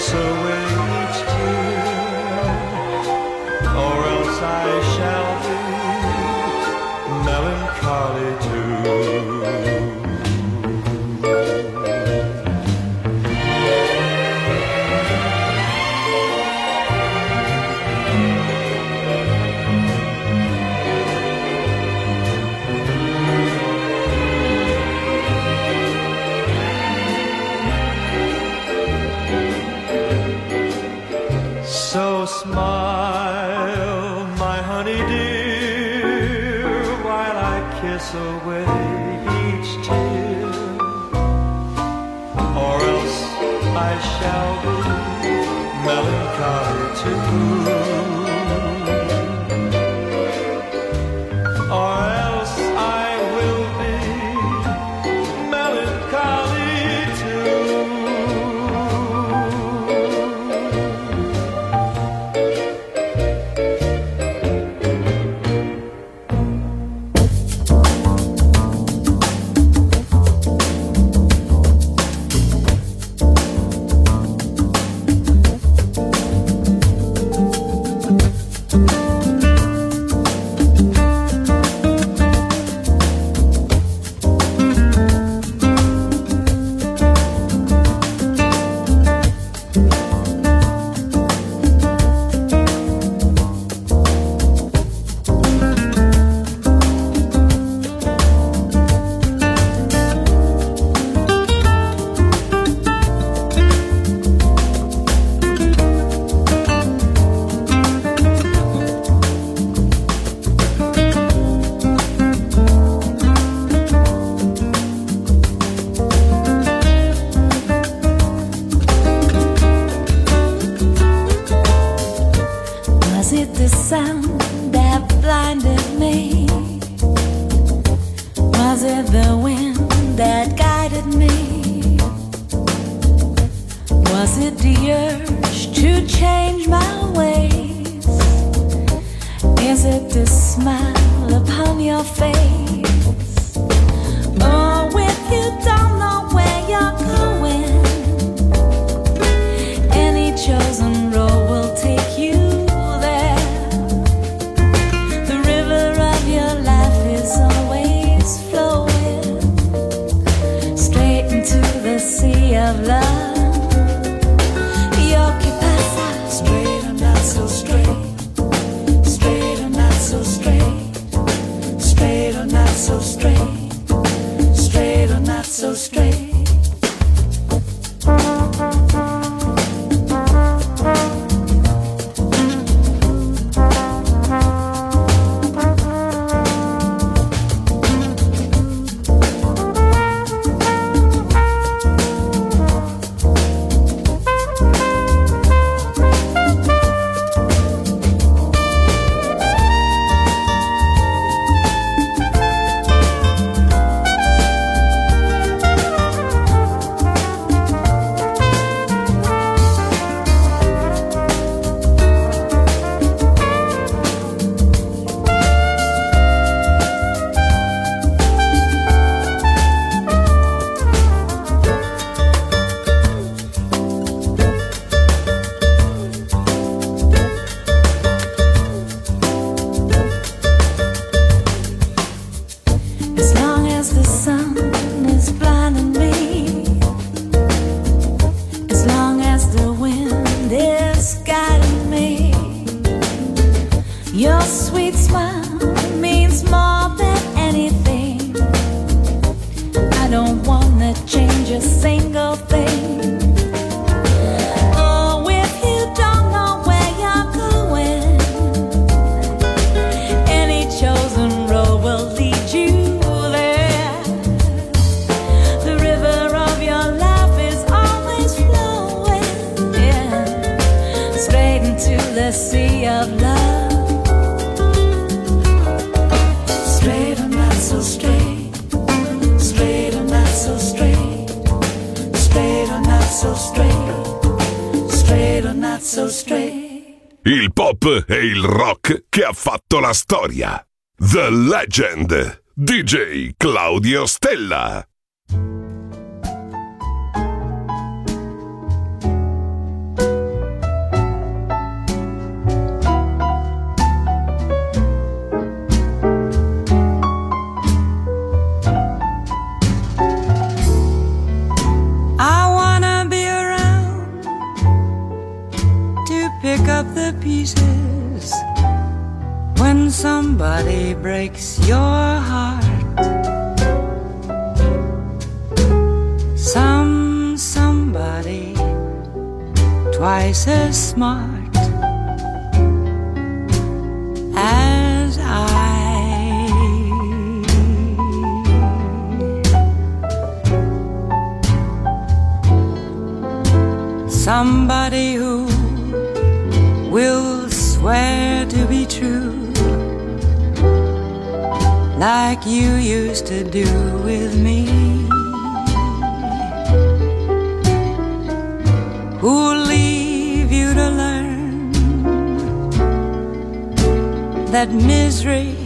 so we. Storia. The Legend. DJ Claudio Stella. I somebody breaks your heart. Some somebody twice as smart as I. Somebody who will swear to be true, like you used to do with me. Who'll leave you to learn that misery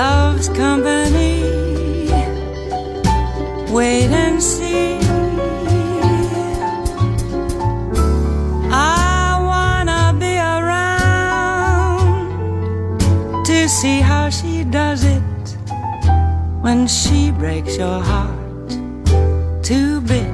loves company. Wait and see. Does it when she breaks your heart to bits.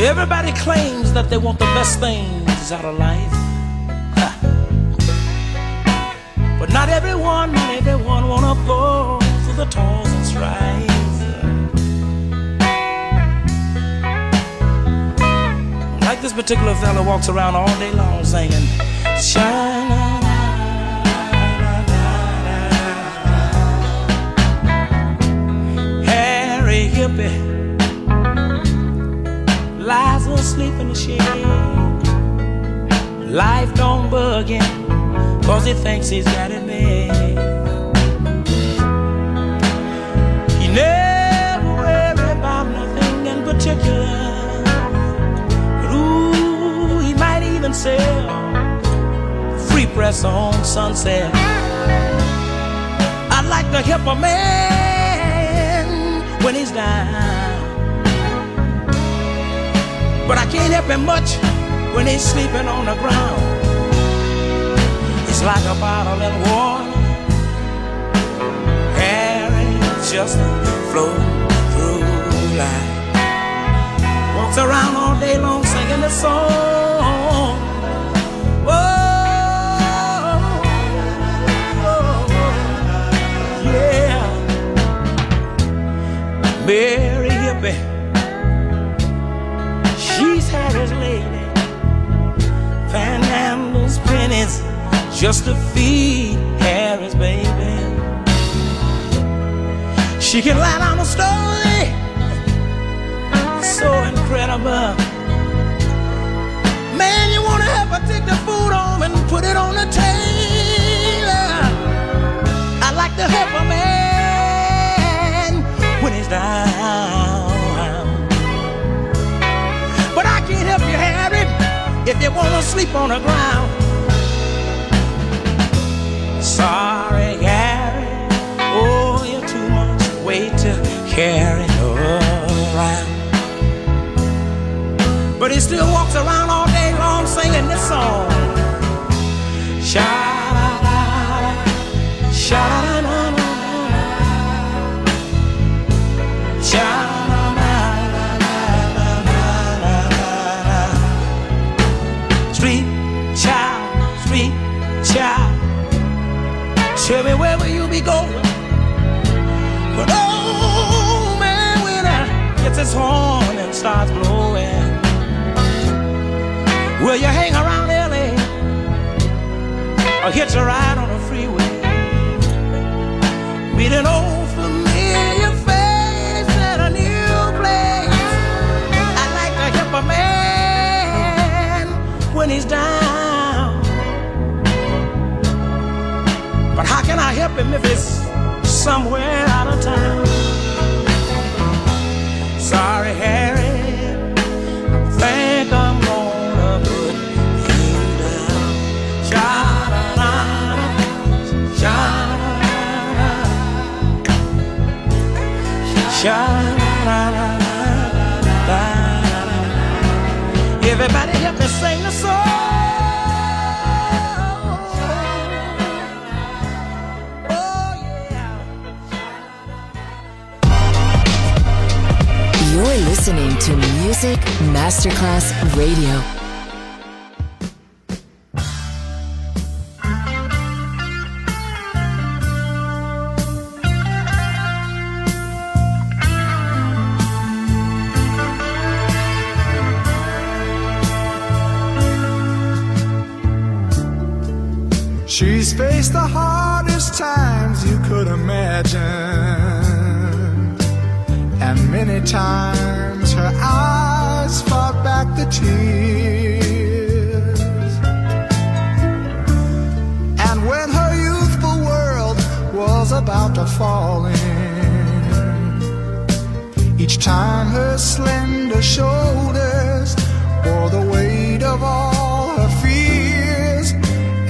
Everybody claims that they want the best things out of life. But not everyone, not everyone wanna go through the toils and strife. Like this particular fella walks around all day long singing, shine. Harry Hippie lies asleep in the shade. Life don't bug him, cause he thinks he's got it made. He never worry about nothing in particular. Ooh, he might even sell free press on sunset. I'd like to help a man when he's down. But I can't help him much when he's sleeping on the ground. It's like a bottle in water. Harry just float through life. Walks around all day long singing the song. Oh, just to feed Harry's baby. She can lie down a story so incredible. Man, you wanna help her take the food home and put it on the table. I like to help a man when he's down. But I can't help you, Harry, if you wanna sleep on the ground. Sorry, Harry. Oh, you're too much weight to carry around. But he still walks around all day long singing this song. Sha la la sha la Tell me where will you be going? But oh man, when I gets his horn and starts blowing, will you hang around LA or hitch a ride on the freeway? Meet an old familiar face at a new place. I like to help a man when he's down. But how can I help him if it's somewhere out of town? Sorry, Harry. I think I'm gonna put you down. Sha-la-la-la, sha-la-la-la, sha-la-la-la-la. Everybody help me sing the song. You're listening to Music Masterclass Radio. She's faced the hardest times you could imagine. Many times her eyes fought back the tears. And when her youthful world was about to fall in, each time her slender shoulders bore the weight of all her fears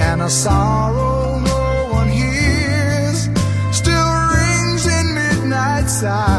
and a sorrow no one hears still rings in midnight silence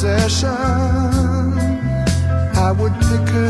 possession, I would pick her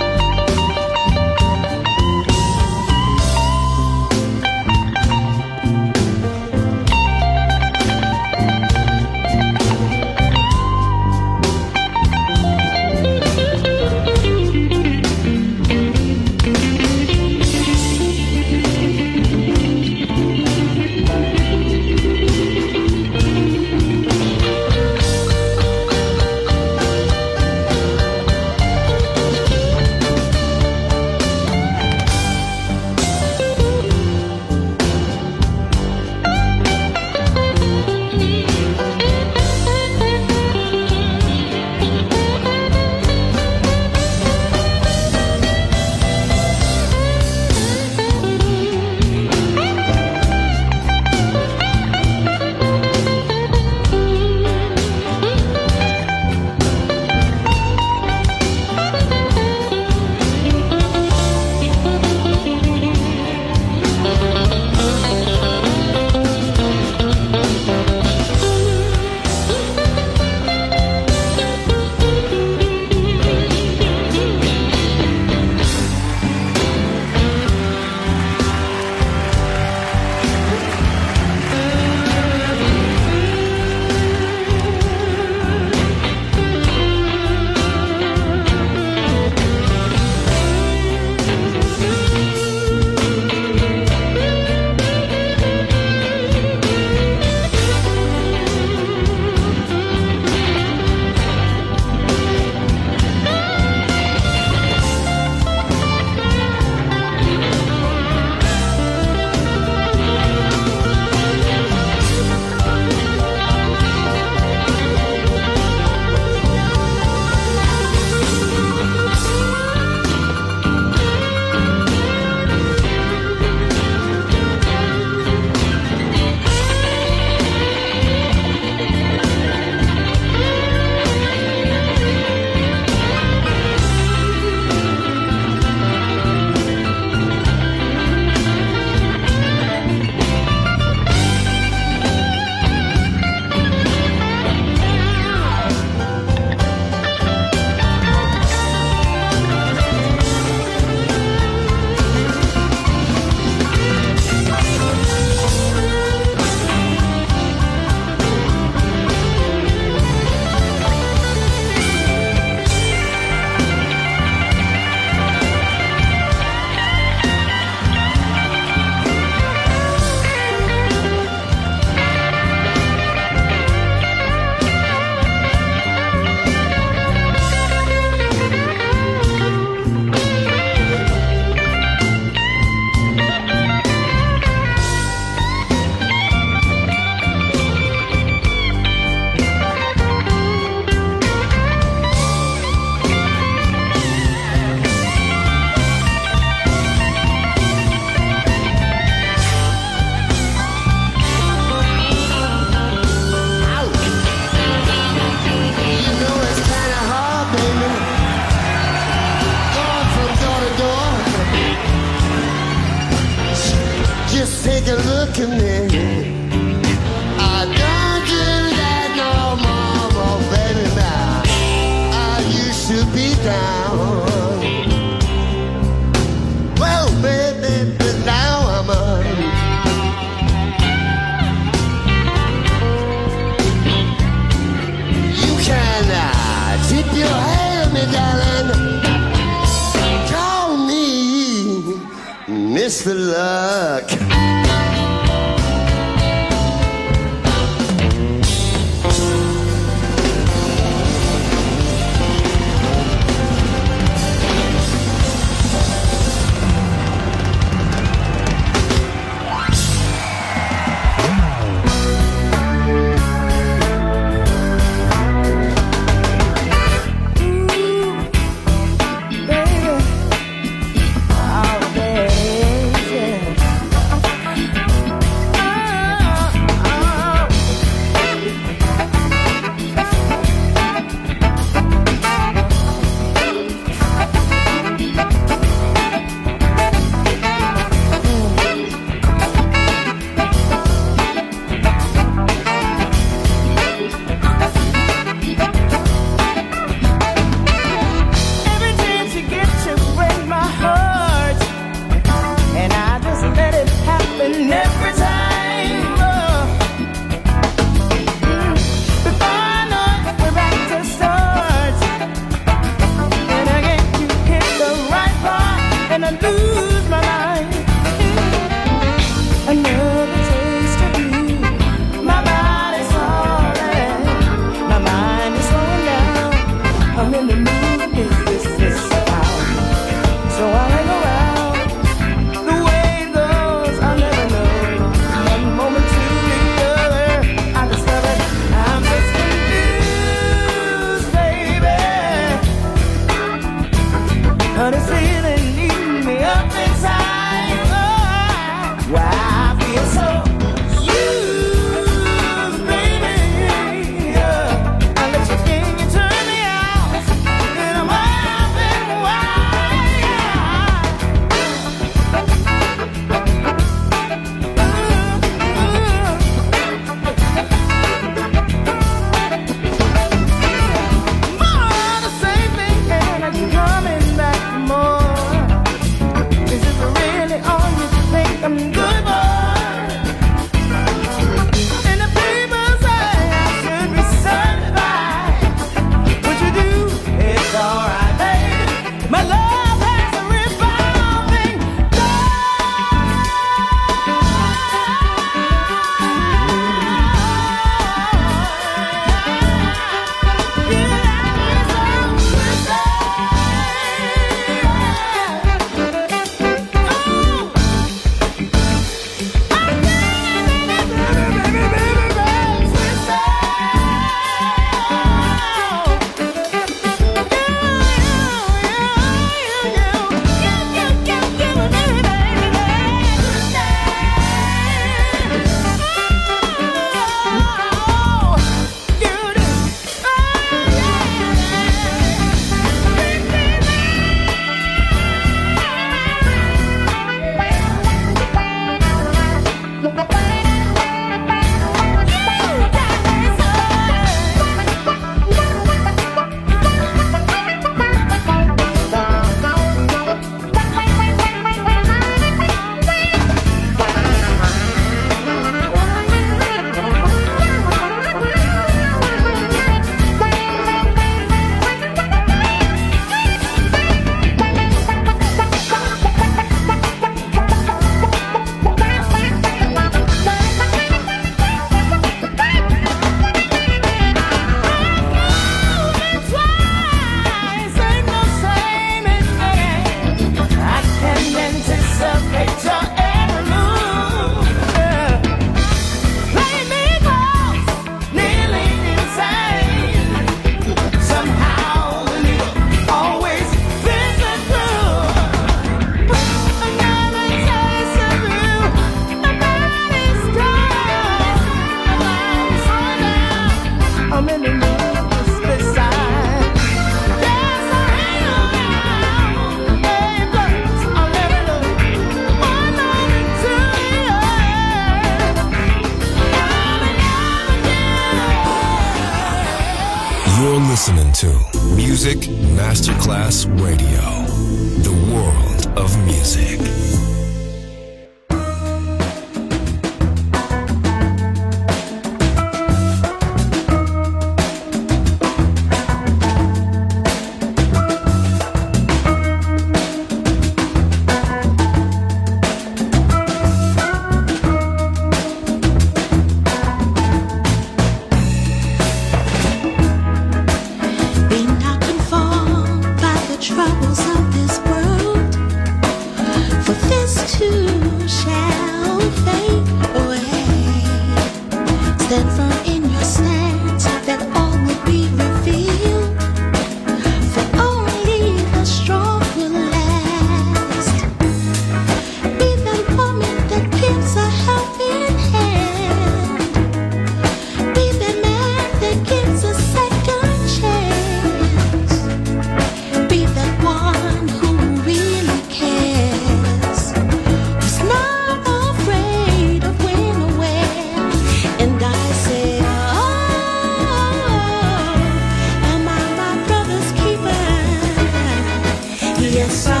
inside.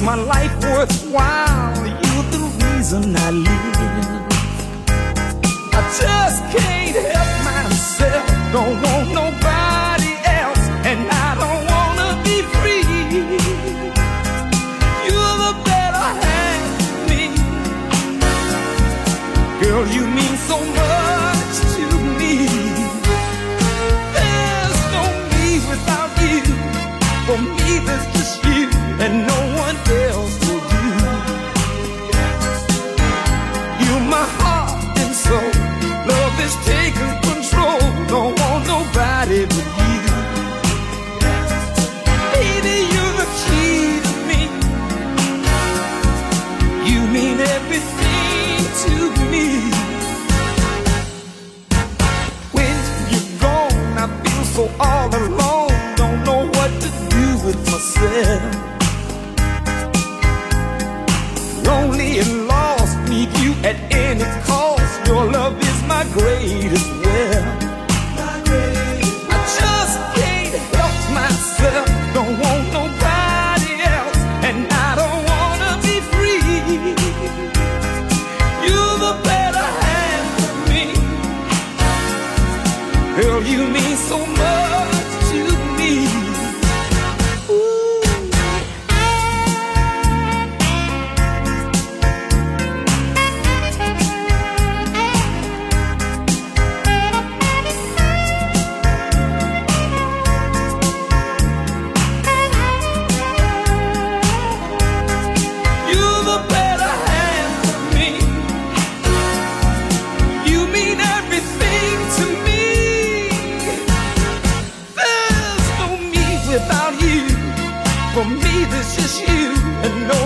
makes my life worthwhile. You're the reason I live. I just can't help myself. Don't For me, this is you and no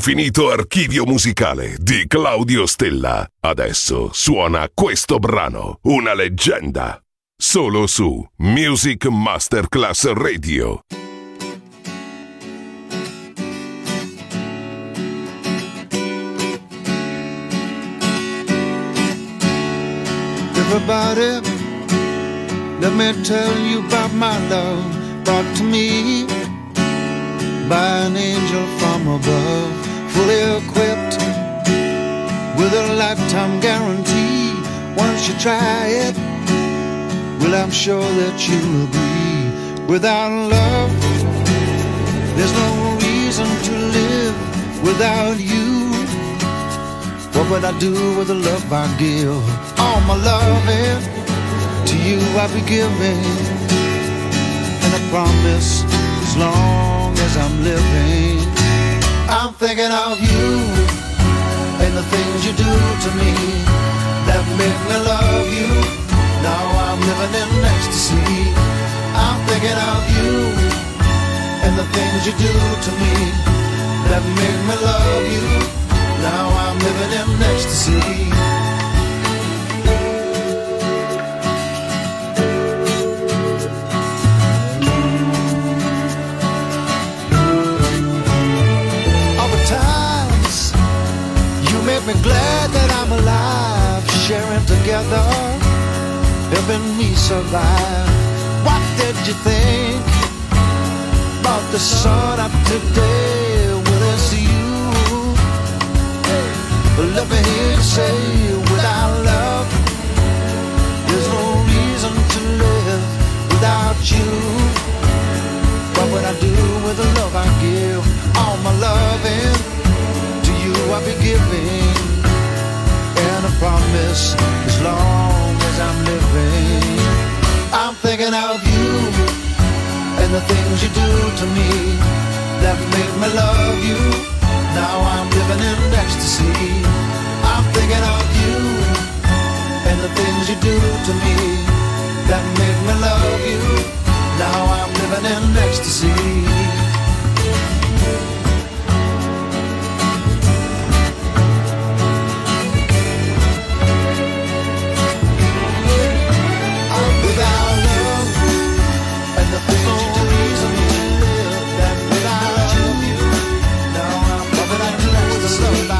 Dall'infinito archivio musicale di Claudio Stella. Adesso suona questo brano, una leggenda. Solo su Music Masterclass Radio. Everybody, let me tell you about my love brought to me by an angel from above, fully equipped with a lifetime guarantee. Once you try it, well, I'm sure that you'll agree. Without love, there's no reason to live without you. What would I do with the love I give? All my loving to you I'll be giving, and I promise as long as I'm living, I'm thinking of you and the things you do to me that make me love you. Now I'm living in ecstasy. I'm thinking of you and the things you do to me that make me love you. Now I'm living in ecstasy. Glad that I'm alive, sharing together, helping me survive. What did you think about the sun of today? Well, it's you. But let me hear you say, without love, there's no reason to live without you. What would I do with the love I give? All my loving I'll be giving. And I promise as long as I'm living, I'm thinking of you and the things you do to me that make me love you. Now I'm living in ecstasy. I'm thinking of you and the things you do to me that make me love you. Now I'm living in ecstasy. Ecstasy.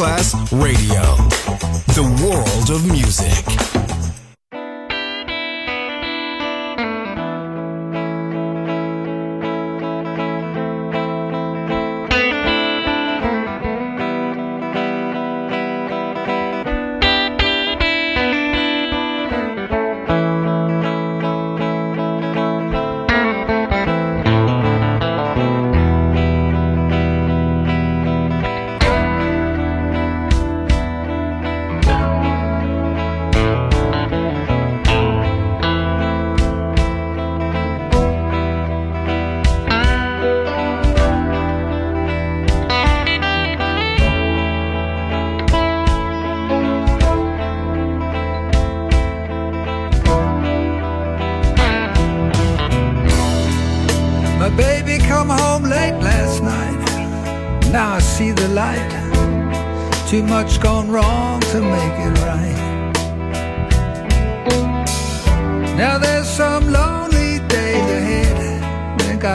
class.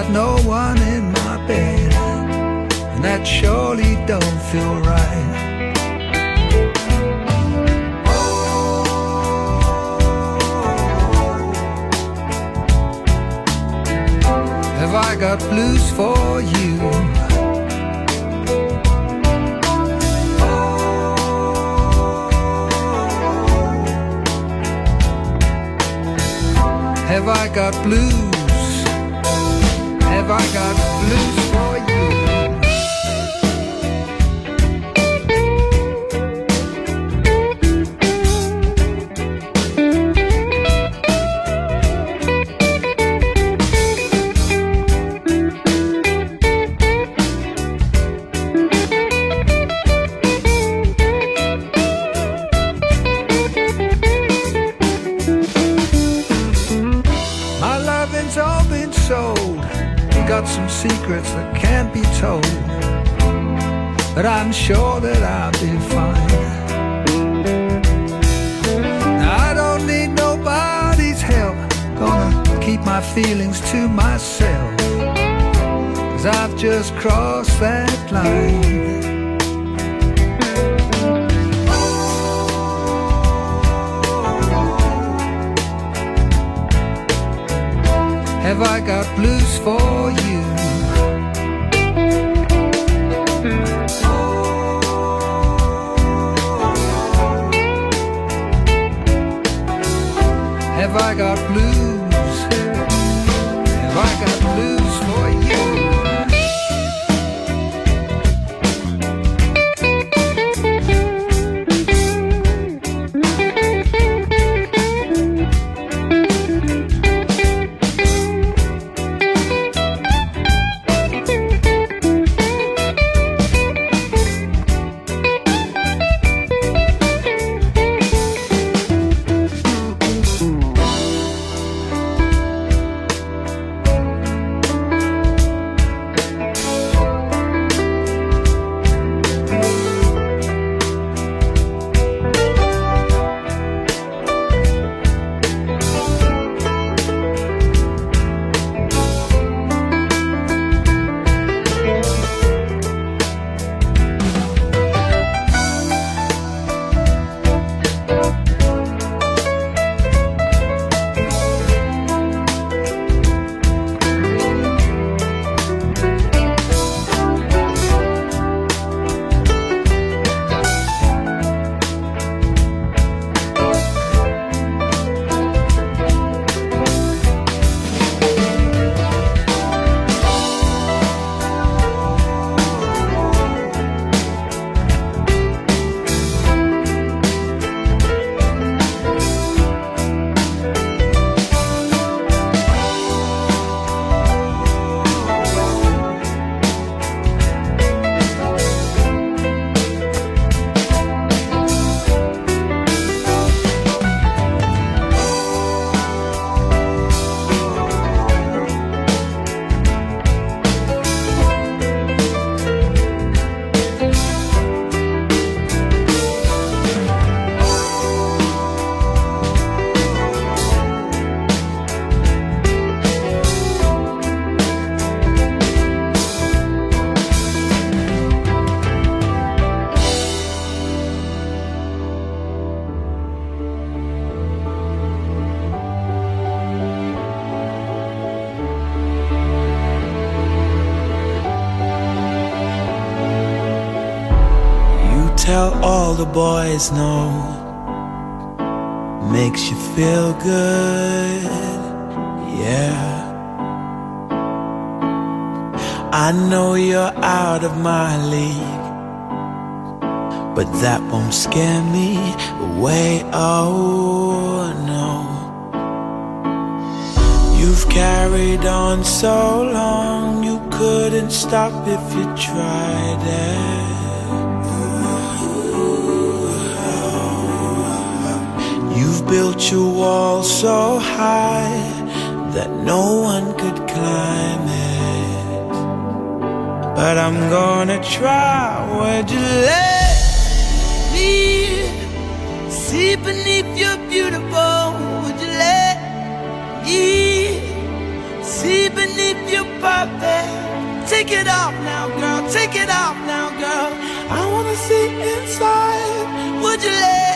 got no one in my bed, and that surely don't feel right. Oh, have I got blues for you? Have I got blues? if I got blues for you. just that line. The boys know Makes you feel good, yeah. I know you're out of my league, but that won't scare me away. Oh no. You've carried on so long, you couldn't stop if you tried it. Built your wall so high that no one could climb it. But I'm gonna try. Would you let me see beneath your beautiful? Would you let me see beneath your perfect? Take it off now, girl. Take it off now, girl. I wanna see inside. Would you let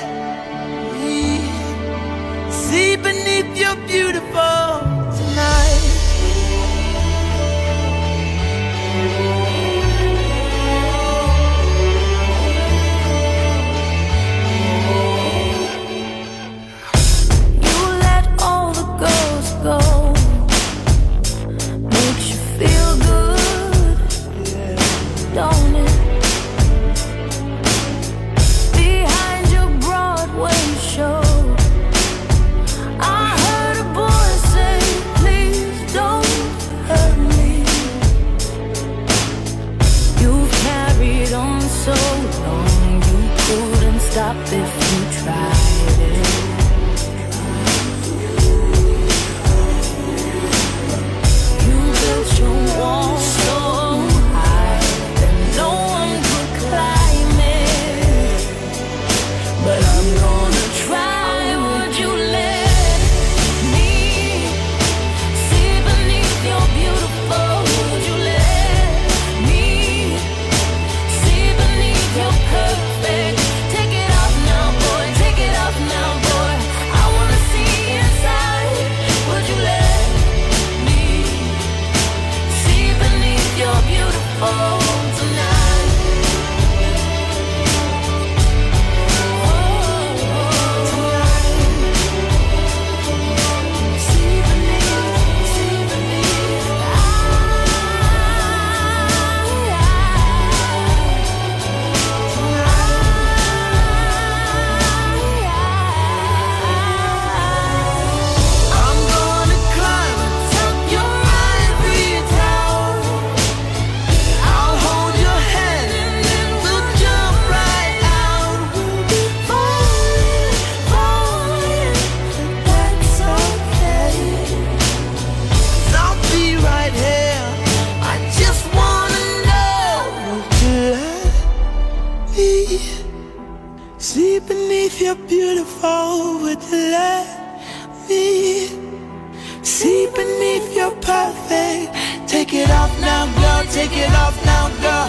see beneath your perfect? Take it off now, girl. Take it off now, girl.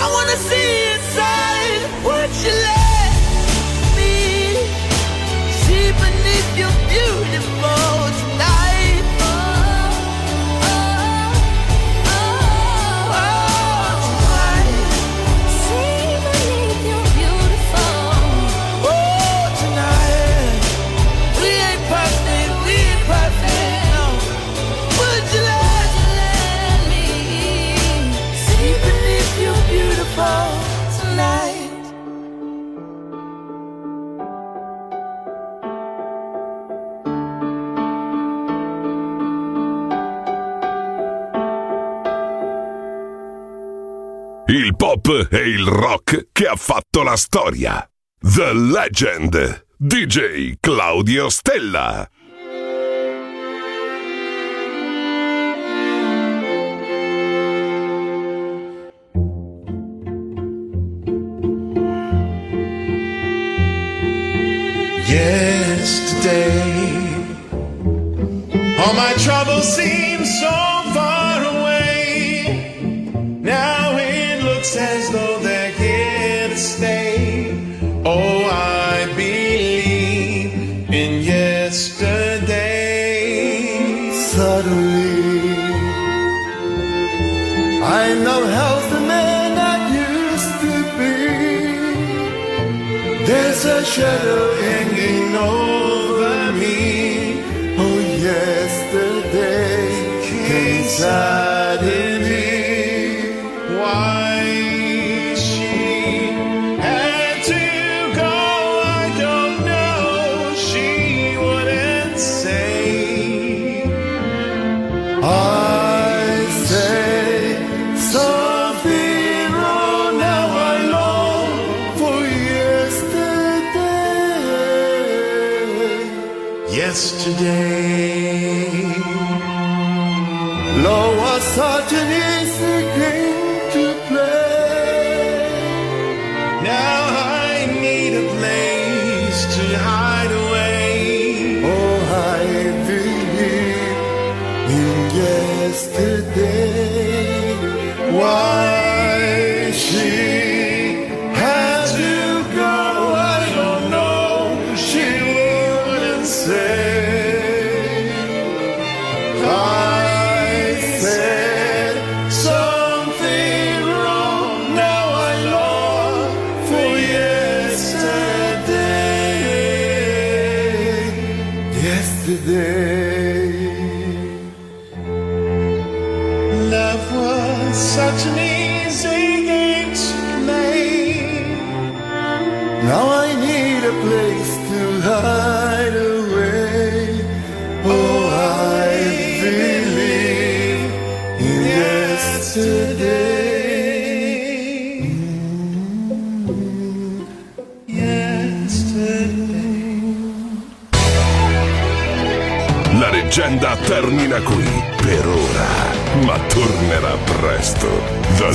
I wanna see inside. Would you let me see beneath your beautiful e il rock che ha fatto la storia. The Legend. DJ Claudio Stella. yesterday. All my troubles seem so far away. Now shadow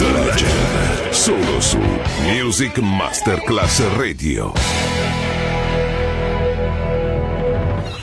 Legend, solo su Music Masterclass Radio.